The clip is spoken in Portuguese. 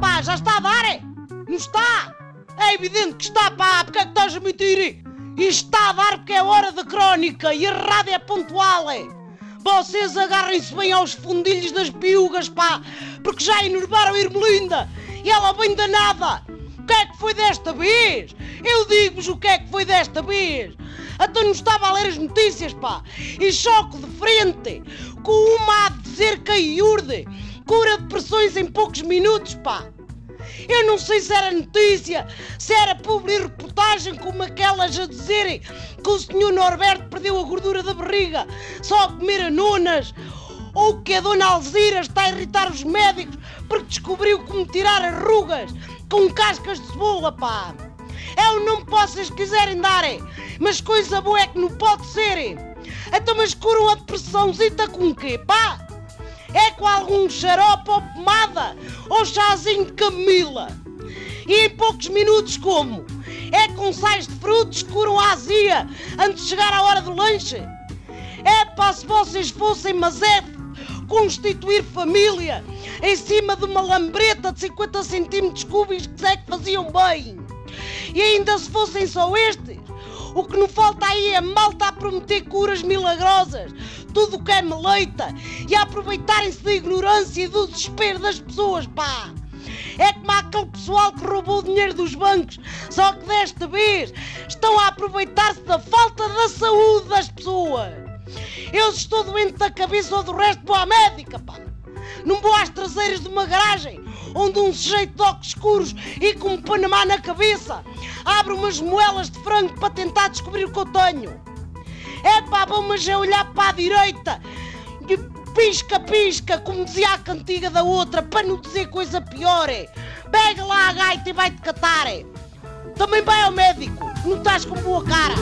pá, já está a dar, é? Não está? É evidente que está, pá, porque é que estás a mentir? Está a dar porque é hora de crónica e a rádio é pontual, é? Vocês agarrem-se bem aos fundilhos das piugas, pá, porque já enervaram a Irmelinda e ela vem danada. O que é que foi desta vez? Eu digo-vos o que é que foi desta vez. Até não estava a ler as notícias, pá, e choco de frente, com uma a dizer que a Iurde cura depressões em poucos minutos, pá. Eu não sei se era notícia, se era publi reportagem como aquelas a dizerem que o senhor Norberto perdeu a gordura da barriga só a comer anunas, ou que a dona Alzira está a irritar os médicos porque descobriu como tirar as rugas com cascas de cebola, pá. É o nome que vocês quiserem darem, mas coisa boa é que não pode ser. Então, mas curam a depressãozita com o quê, pá? É com algum xarope ou pomada? Ou chazinho de camila? E em poucos minutos como? É com sais de frutos que curam azia antes de chegar a hora do lanche? É pá, se vocês fossem é constituir família em cima de uma lambreta de 50 centímetros cúbicos que é que faziam bem. E ainda se fossem só estes, o que não falta aí é malta a prometer curas milagrosas, tudo o que é meleita, e a aproveitarem-se da ignorância e do desespero das pessoas, pá! É como aquele pessoal que roubou o dinheiro dos bancos, só que desta vez estão a aproveitar-se da falta da saúde das pessoas. Eu estou doente da cabeça ou do resto vou à médica, pá! Não vou às traseiras de uma garagem onde um sujeito de óculos escuros e com um panamá na cabeça abre umas moelas de frango para tentar descobrir o que eu tenho. É pá, bom, mas é olhar para a direita e pisca-pisca, como dizia a cantiga da outra, para não dizer coisa pior. É. Pega lá a gaita e vai-te catar. É. Também vai ao médico, não estás com boa cara.